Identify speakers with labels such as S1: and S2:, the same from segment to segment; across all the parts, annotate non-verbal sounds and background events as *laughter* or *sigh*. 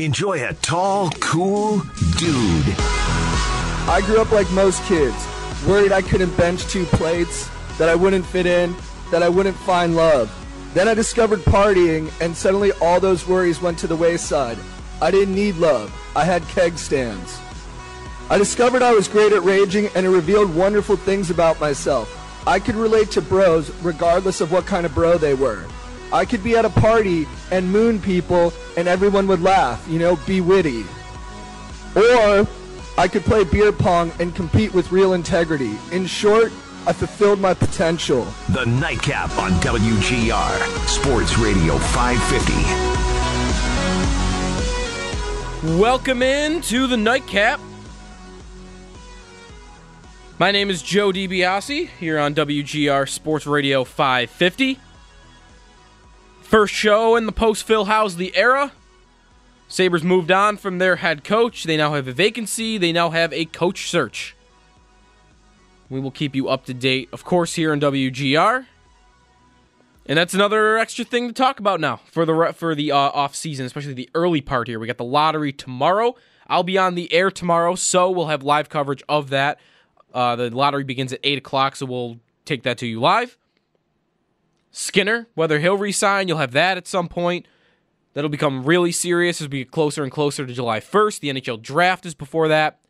S1: Enjoy a tall, cool dude.
S2: I grew up like most kids, worried I couldn't bench two plates, that I wouldn't fit in, that I wouldn't find love. Then I discovered partying, and suddenly all those worries went to the wayside. I didn't need love, I had keg stands. I discovered I was great at raging, and it revealed wonderful things about myself. I could relate to bros regardless of what kind of bro they were. I could be at a party and moon people and everyone would laugh, you know, be witty. Or I could play beer pong and compete with real integrity. In short, I fulfilled my potential.
S1: The Nightcap on WGR, Sports Radio 550.
S3: Welcome in to the Nightcap. My name is Joe DiBiase here on WGR Sports Radio 550. First show in the post Phil Housley era. Sabres moved on from their head coach. They now have a vacancy. They now have a coach search. We will keep you up to date, of course, here in WGR. And that's another extra thing to talk about now for the for the uh, off season, especially the early part here. We got the lottery tomorrow. I'll be on the air tomorrow, so we'll have live coverage of that. Uh, the lottery begins at eight o'clock, so we'll take that to you live. Skinner, whether he'll resign, you'll have that at some point. That'll become really serious as we get closer and closer to July 1st. The NHL draft is before that.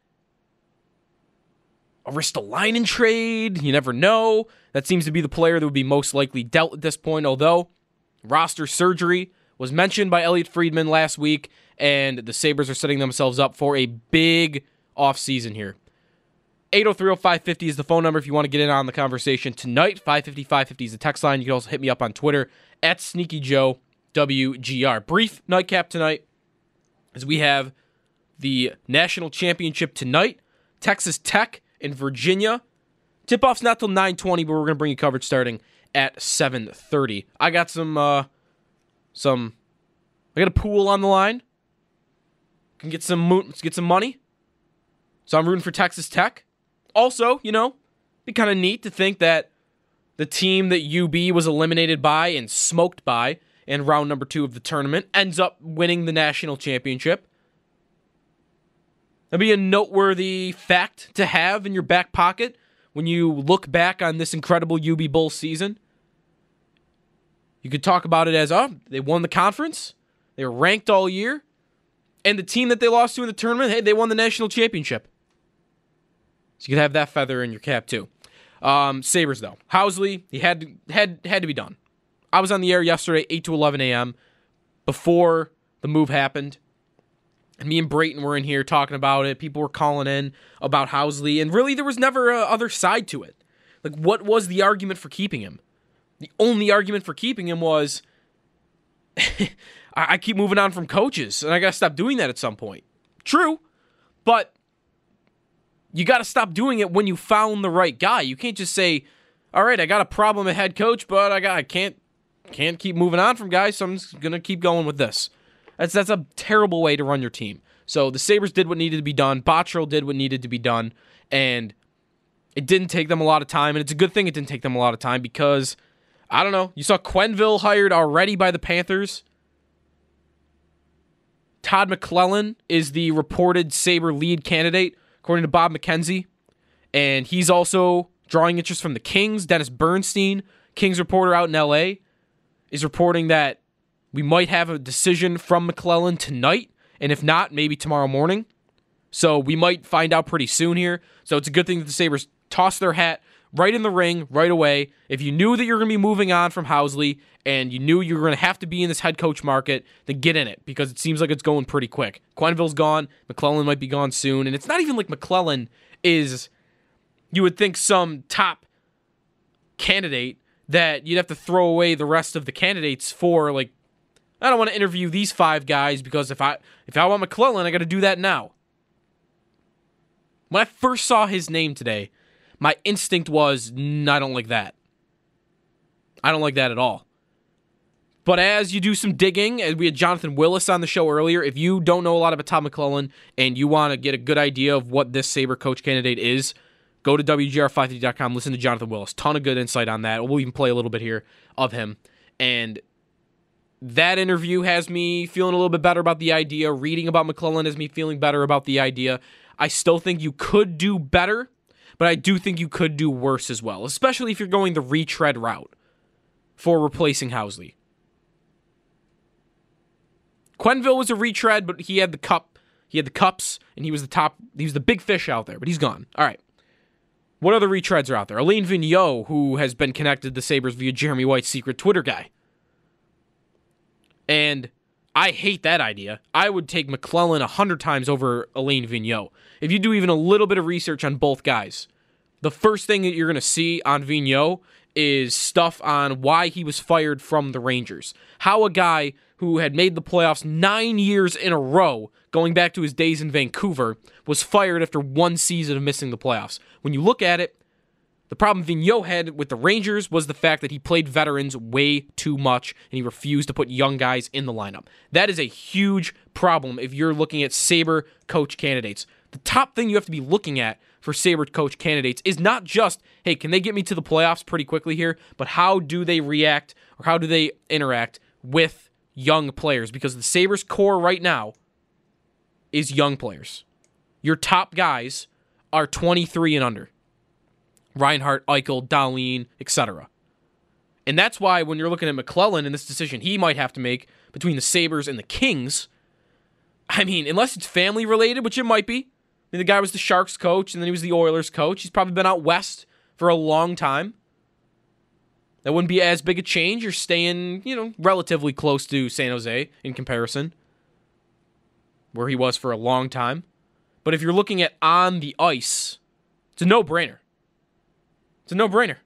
S3: A Ristolainen trade, you never know. That seems to be the player that would be most likely dealt at this point, although roster surgery was mentioned by Elliotte Friedman last week, and the Sabres are setting themselves up for a big offseason here. 803-550 is the phone number if you want to get in on the conversation tonight. 550-550 is the text line. You can also hit me up on Twitter at SneakyJoeWGR. Brief nightcap tonight as we have the national championship tonight. Texas Tech in Virginia. Tip-off's not till 920, but we're going to bring you coverage starting at 730. I got some, uh, some, I got a pool on the line. Can get some, let's get some money. So I'm rooting for Texas Tech also, you know, be kind of neat to think that the team that UB was eliminated by and smoked by in round number two of the tournament ends up winning the national championship. That'd be a noteworthy fact to have in your back pocket when you look back on this incredible UB Bull season. You could talk about it as, oh, they won the conference, they were ranked all year, and the team that they lost to in the tournament, hey, they won the national championship. So you could have that feather in your cap too. Um, Sabres though, Housley he had to, had had to be done. I was on the air yesterday, eight to eleven a.m. before the move happened. And me and Brayton were in here talking about it. People were calling in about Housley, and really there was never a other side to it. Like, what was the argument for keeping him? The only argument for keeping him was *laughs* I keep moving on from coaches, and I got to stop doing that at some point. True, but you got to stop doing it when you found the right guy. You can't just say, "All right, I got a problem at head coach, but I got I can't can't keep moving on from guys, so I'm just gonna keep going with this." That's that's a terrible way to run your team. So the Sabres did what needed to be done. Botterill did what needed to be done, and it didn't take them a lot of time. And it's a good thing it didn't take them a lot of time because I don't know. You saw Quenneville hired already by the Panthers. Todd McLellan is the reported Sabre lead candidate according to Bob McKenzie. And he's also drawing interest from the Kings. Dennis Bernstein, Kings reporter out in LA, is reporting that we might have a decision from McLellan tonight. And if not, maybe tomorrow morning. So we might find out pretty soon here. So it's a good thing that the Sabres toss their hat right in the ring right away. If you knew that you're going to be moving on from Housley and you knew you were going to have to be in this head coach market, then get in it because it seems like it's going pretty quick. Quenneville's gone. McLellan might be gone soon. And it's not even like McLellan is, you would think, some top candidate that you'd have to throw away the rest of the candidates for like I don't want to interview these five guys because if I if I want McLellan, I got to do that now. When I first saw his name today, my instinct was, I don't like that. I don't like that at all. But as you do some digging, as we had Jonathan Willis on the show earlier, if you don't know a lot about Tom McLellan and you want to get a good idea of what this Sabre coach candidate is, go to WGR550.com, listen to Jonathan Willis. Ton of good insight on that. We'll even play a little bit here of him. And that interview has me feeling a little bit better about the idea. Reading about McLellan has me feeling better about the idea. I still think you could do better, but I do think you could do worse as well, especially if you're going the retread route for replacing Housley. Quenneville was a retread, but he had the cup. He had the cups, and he was the top. He was the big fish out there, but he's gone. All right. What other retreads are out there? Alain Vigneault, who has been connected to the Sabres via Jeremy White's secret Twitter guy. And I hate that idea. I would take McLellan a hundred times over Alain Vigneault. If you do even a little bit of research on both guys, the first thing that you're going to see on Vigneault is stuff on why he was fired from the Rangers. How a guy who had made the playoffs nine years in a row, going back to his days in Vancouver, was fired after one season of missing the playoffs. When you look at it, the problem Vigneault had with the Rangers was the fact that he played veterans way too much and he refused to put young guys in the lineup. That is a huge problem if you're looking at Sabre coach candidates. The top thing you have to be looking at for Sabre coach candidates is not just, hey, can they get me to the playoffs pretty quickly here, but how do they react or how do they interact with young players? Because the Sabres core right now is young players. Your top guys are 23 and under. Reinhart, Eichel, Dahlin, etc. And that's why when you're looking at McLellan and this decision he might have to make between the Sabres and the Kings, I mean, unless it's family related, which it might be. I mean, the guy was the Sharks coach and then he was the Oilers coach. He's probably been out west for a long time. That wouldn't be as big a change. You're staying, you know, relatively close to San Jose in comparison, where he was for a long time. But if you're looking at on the ice, it's a no brainer. It's a no brainer.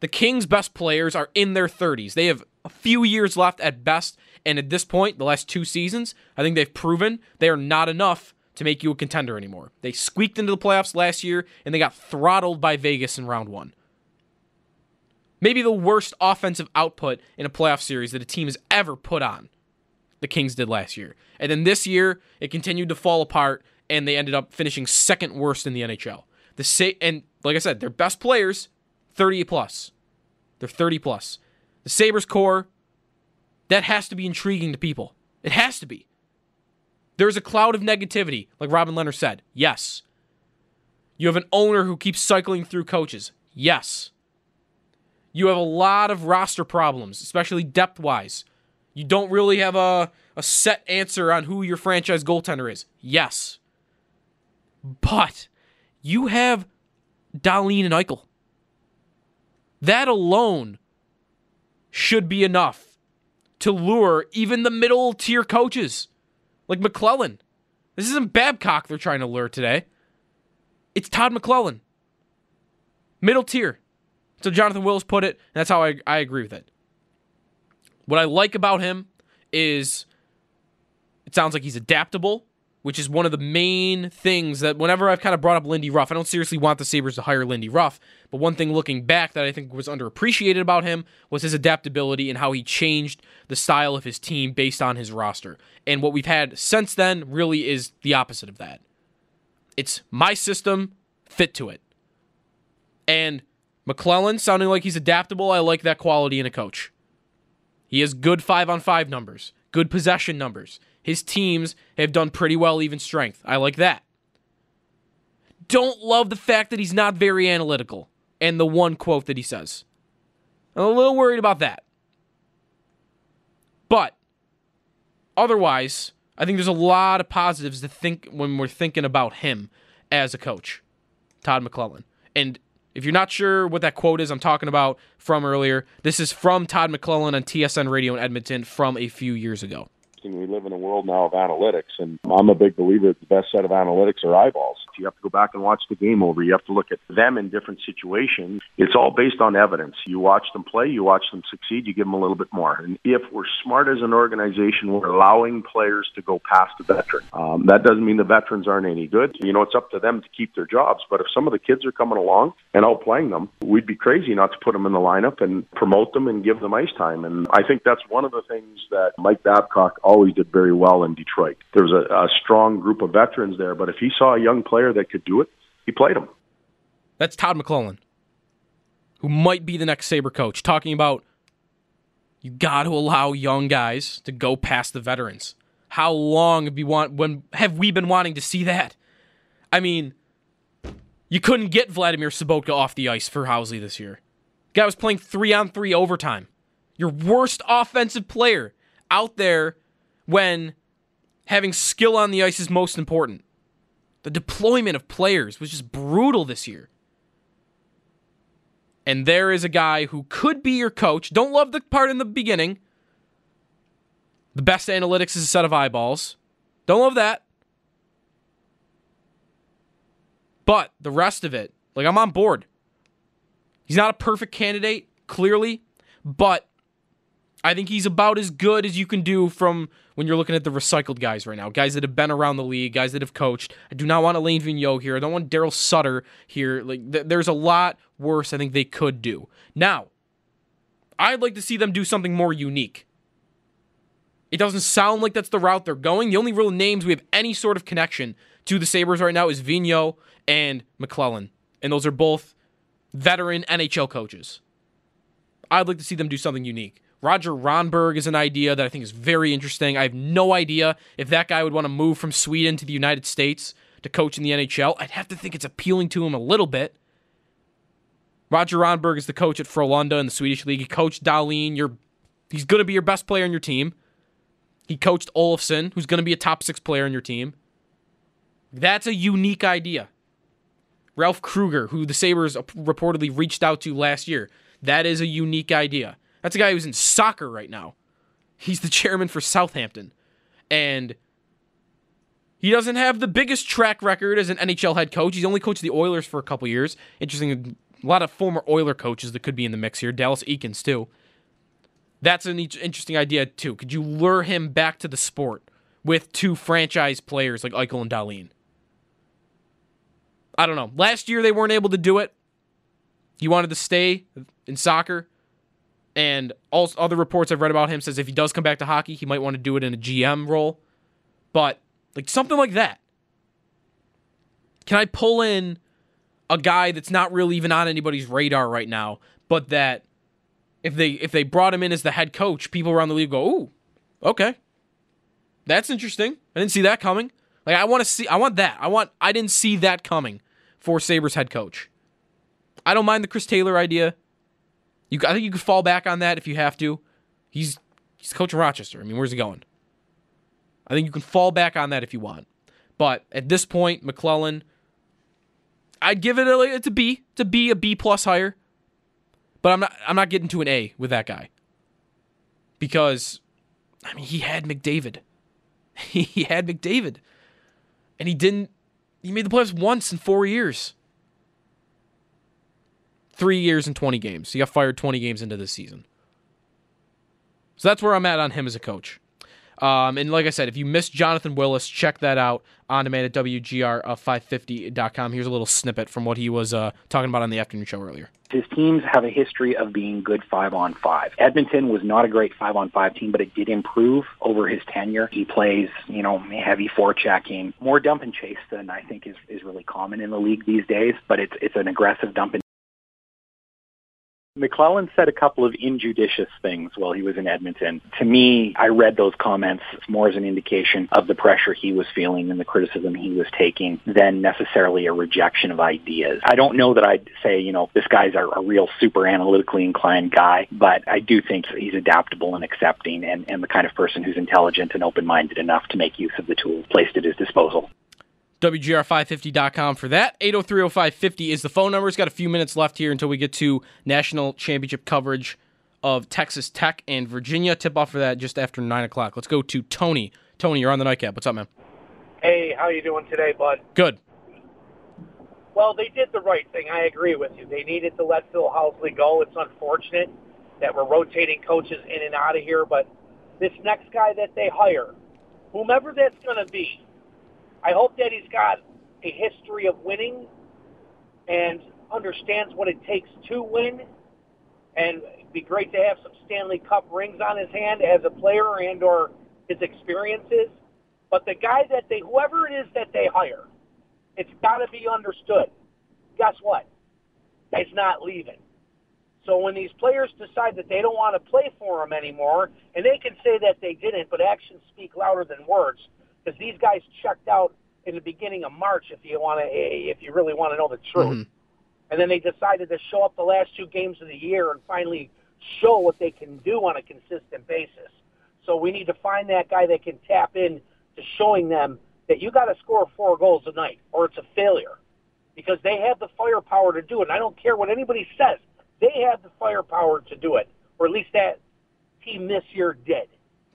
S3: The Kings' best players are in their 30s. They have a few years left at best. And at this point, the last two seasons, I think they've proven they are not enough to make you a contender anymore. They squeaked into the playoffs last year and they got throttled by Vegas in round one. Maybe the worst offensive output in a playoff series that a team has ever put on. The Kings did last year. And then this year, it continued to fall apart and they ended up finishing second worst in the NHL. The sa- and like I said, their best players 30 plus. They're 30 plus. The Sabres core, that has to be intriguing to people. It has to be. There's a cloud of negativity, like Robin Lehner said. Yes. You have an owner who keeps cycling through coaches. Yes. You have a lot of roster problems, especially depth wise. You don't really have a, a set answer on who your franchise goaltender is. Yes. But you have Dahlin and Eichel. That alone should be enough to lure even the middle tier coaches like McLellan. This isn't Babcock they're trying to lure today. It's Todd McLellan. Middle tier. So Jonathan Willis put it, and that's how I, I agree with it. What I like about him is it sounds like he's adaptable which is one of the main things that whenever I've kind of brought up Lindy Ruff, I don't seriously want the Sabres to hire Lindy Ruff, but one thing looking back that I think was underappreciated about him was his adaptability and how he changed the style of his team based on his roster. And what we've had since then really is the opposite of that. It's my system, fit to it. And McLellan sounding like he's adaptable, I like that quality in a coach. He has good five on five numbers, good possession numbers his teams have done pretty well, even strength. I like that. Don't love the fact that he's not very analytical and the one quote that he says. I'm a little worried about that. But otherwise, I think there's a lot of positives to think when we're thinking about him as a coach, Todd McLellan. And if you're not sure what that quote is I'm talking about from earlier, this is from Todd McLellan on TSN Radio in Edmonton from a few years ago.
S4: We live in a world now of analytics, and I'm a big believer that the best set of analytics are eyeballs. You have to go back and watch the game over. You have to look at them in different situations. It's all based on evidence. You watch them play, you watch them succeed, you give them a little bit more. And if we're smart as an organization, we're allowing players to go past the veteran. Um, that doesn't mean the veterans aren't any good. You know, it's up to them to keep their jobs. But if some of the kids are coming along and outplaying them, we'd be crazy not to put them in the lineup and promote them and give them ice time. And I think that's one of the things that Mike Babcock always did very well in Detroit. There was a, a strong group of veterans there, but if he saw a young player that could do it, he played him.
S3: That's Todd McLellan, who might be the next Sabre coach, talking about you got to allow young guys to go past the veterans. How long have we want when have we been wanting to see that? I mean, you couldn't get Vladimir Sobotka off the ice for Housley this year. Guy was playing three on three overtime. Your worst offensive player out there when having skill on the ice is most important. The deployment of players was just brutal this year. And there is a guy who could be your coach. Don't love the part in the beginning. The best analytics is a set of eyeballs. Don't love that. But the rest of it, like I'm on board. He's not a perfect candidate, clearly, but I think he's about as good as you can do from when you're looking at the recycled guys right now. Guys that have been around the league, guys that have coached. I do not want Alain Vigneault here. I don't want Daryl Sutter here. Like th- there's a lot worse I think they could do. Now, I'd like to see them do something more unique. It doesn't sound like that's the route they're going. The only real names we have any sort of connection to the Sabres right now is Vigneault and McLellan. And those are both veteran NHL coaches. I'd like to see them do something unique. Roger Rönnberg is an idea that I think is very interesting. I have no idea if that guy would want to move from Sweden to the United States to coach in the NHL. I'd have to think it's appealing to him a little bit. Roger Rönnberg is the coach at Frölunda in the Swedish league. He coached Dahlin. You're, he's going to be your best player in your team. He coached Olofsson, who's going to be a top six player in your team. That's a unique idea. Ralph Krueger, who the Sabres reportedly reached out to last year, that is a unique idea. That's a guy who's in soccer right now. He's the chairman for Southampton. And he doesn't have the biggest track record as an NHL head coach. He's only coached the Oilers for a couple years. Interesting, a lot of former Oiler coaches that could be in the mix here. Dallas Eakins, too. That's an interesting idea, too. Could you lure him back to the sport with two franchise players like Eichel and Dahlin? I don't know. Last year, they weren't able to do it. He wanted to stay in soccer. And all other reports I've read about him says if he does come back to hockey, he might want to do it in a GM role. But like something like that. Can I pull in a guy that's not really even on anybody's radar right now, but that if they if they brought him in as the head coach, people around the league go, "Ooh, okay, that's interesting. I didn't see that coming." Like I want to see, I want that. I want. I didn't see that coming for Sabres head coach. I don't mind the Chris Taylor idea. You, I think you could fall back on that if you have to. He's he's coaching Rochester. I mean, where's he going? I think you can fall back on that if you want. But at this point, McLellan, I'd give it a it's a B, to be a B plus higher. But I'm not I'm not getting to an A with that guy. Because I mean he had McDavid. *laughs* he had McDavid. And he didn't he made the playoffs once in four years three years and 20 games. He got fired 20 games into this season. So that's where I'm at on him as a coach. Um, and like I said, if you missed Jonathan Willis, check that out on demand at WGR550.com. Here's a little snippet from what he was uh, talking about on the afternoon show earlier.
S5: His teams have a history of being good five on five. Edmonton was not a great five on five team, but it did improve over his tenure. He plays, you know, heavy forechecking, more dump and chase than I think is, is really common in the league these days, but it's, it's an aggressive dump and McLellan said a couple of injudicious things while he was in Edmonton. To me, I read those comments more as an indication of the pressure he was feeling and the criticism he was taking than necessarily a rejection of ideas. I don't know that I'd say, you know, this guy's a, a real super analytically inclined guy, but I do think he's adaptable and accepting and, and the kind of person who's intelligent and open-minded enough to make use of the tools placed at his disposal.
S3: WGR550.com for that. 8030550 is the phone number. It's got a few minutes left here until we get to national championship coverage of Texas Tech and Virginia. Tip off for that just after 9 o'clock. Let's go to Tony. Tony, you're on the nightcap. What's up, man?
S6: Hey, how you doing today, bud?
S3: Good.
S6: Well, they did the right thing. I agree with you. They needed to let Phil Housley go. It's unfortunate that we're rotating coaches in and out of here, but this next guy that they hire, whomever that's going to be, I hope that he's got a history of winning and understands what it takes to win. And it'd be great to have some Stanley Cup rings on his hand as a player and or his experiences. But the guy that they, whoever it is that they hire, it's got to be understood. Guess what? He's not leaving. So when these players decide that they don't want to play for him anymore, and they can say that they didn't, but actions speak louder than words, because these guys checked out in the beginning of March. If you want to, if you really want to know the truth, mm-hmm. and then they decided to show up the last two games of the year and finally show what they can do on a consistent basis. So we need to find that guy that can tap in to showing them that you got to score four goals a night or it's a failure because they have the firepower to do it. And I don't care what anybody says. They have the firepower to do it, or at least that team this year did.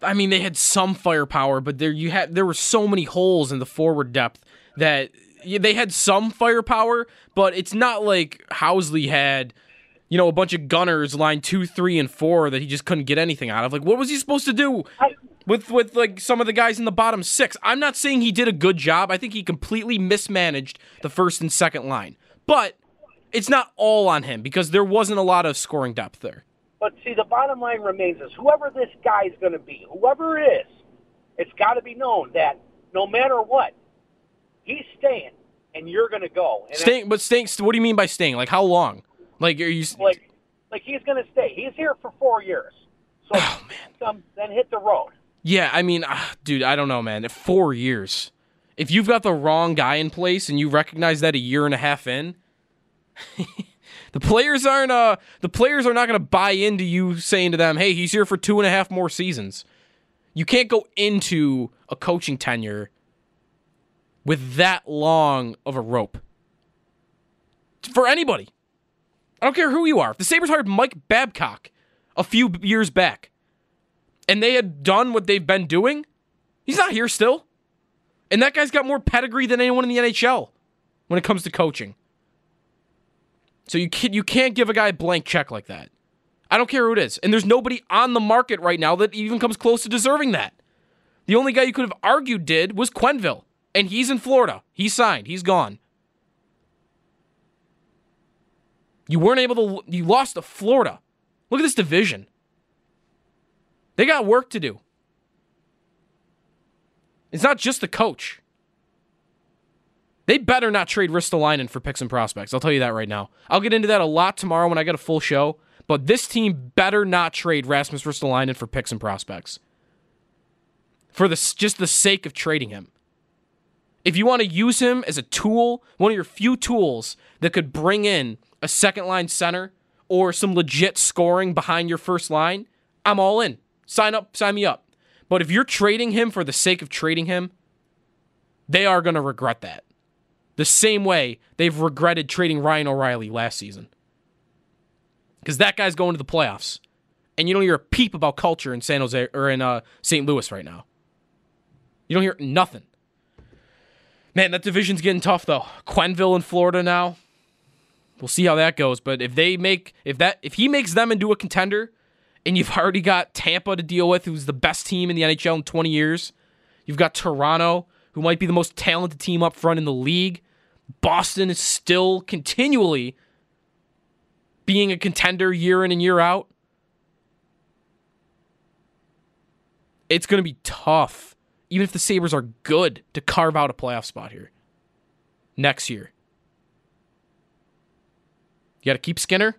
S3: I mean, they had some firepower, but there you had there were so many holes in the forward depth that they had some firepower, but it's not like Housley had, you know, a bunch of gunners line two, three, and four that he just couldn't get anything out of. Like, what was he supposed to do? With with like some of the guys in the bottom six. I'm not saying he did a good job. I think he completely mismanaged the first and second line. But it's not all on him because there wasn't a lot of scoring depth there.
S6: But see, the bottom line remains is whoever this guy is going to be, whoever it is, it's got to be known that no matter what, he's staying and you're going to go. And
S3: staying, but staying. What do you mean by staying? Like how long? Like are you
S6: like like he's going to stay? He's here for four years. So oh, man. then hit the road.
S3: Yeah, I mean, uh, dude, I don't know, man. Four years. If you've got the wrong guy in place and you recognize that a year and a half in, *laughs* the players aren't. Uh, the players are not going to buy into you saying to them, "Hey, he's here for two and a half more seasons." You can't go into a coaching tenure with that long of a rope for anybody. I don't care who you are. If the Sabres hired Mike Babcock a few years back, and they had done what they've been doing, he's not here still. And that guy's got more pedigree than anyone in the NHL when it comes to coaching. So you can't, you can't give a guy a blank check like that. I don't care who it is. And there's nobody on the market right now that even comes close to deserving that. The only guy you could have argued did was Quenneville. And he's in Florida. He signed. He's gone. You weren't able to, you lost to Florida. Look at this division. They got work to do. It's not just the coach. They better not trade Ristolainen for picks and prospects. I'll tell you that right now. I'll get into that a lot tomorrow when I get a full show. But this team better not trade Rasmus Ristolainen for picks and prospects. For the, just the sake of trading him. If you want to use him as a tool, one of your few tools that could bring in a second line center or some legit scoring behind your first line, I'm all in. Sign up, sign me up. But if you're trading him for the sake of trading him, they are going to regret that. The same way they've regretted trading Ryan O'Reilly last season. Because that guy's going to the playoffs. And you don't hear a peep about culture in San Jose or in uh, St. Louis right now. You don't hear nothing. Man, that division's getting tough though. Quenneville in Florida now. We'll see how that goes. But if they make if that if he makes them into a contender, and you've already got Tampa to deal with, who's the best team in the NHL in 20 years. You've got Toronto, who might be the most talented team up front in the league. Boston is still continually being a contender year in and year out. It's going to be tough, even if the Sabres are good, to carve out a playoff spot here next year. You got to keep Skinner.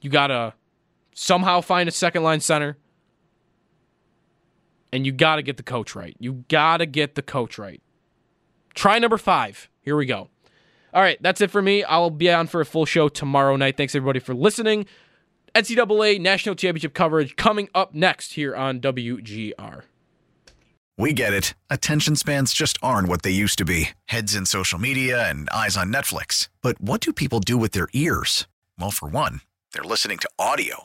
S3: You got to somehow find a second line center. And you got to get the coach right. You got to get the coach right. Try number five. Here we go. All right, that's it for me. I'll be on for a full show tomorrow night. Thanks everybody for listening. NCAA National Championship coverage coming up next here on WGR.
S7: We get it. Attention spans just aren't what they used to be heads in social media and eyes on Netflix. But what do people do with their ears? Well, for one, they're listening to audio.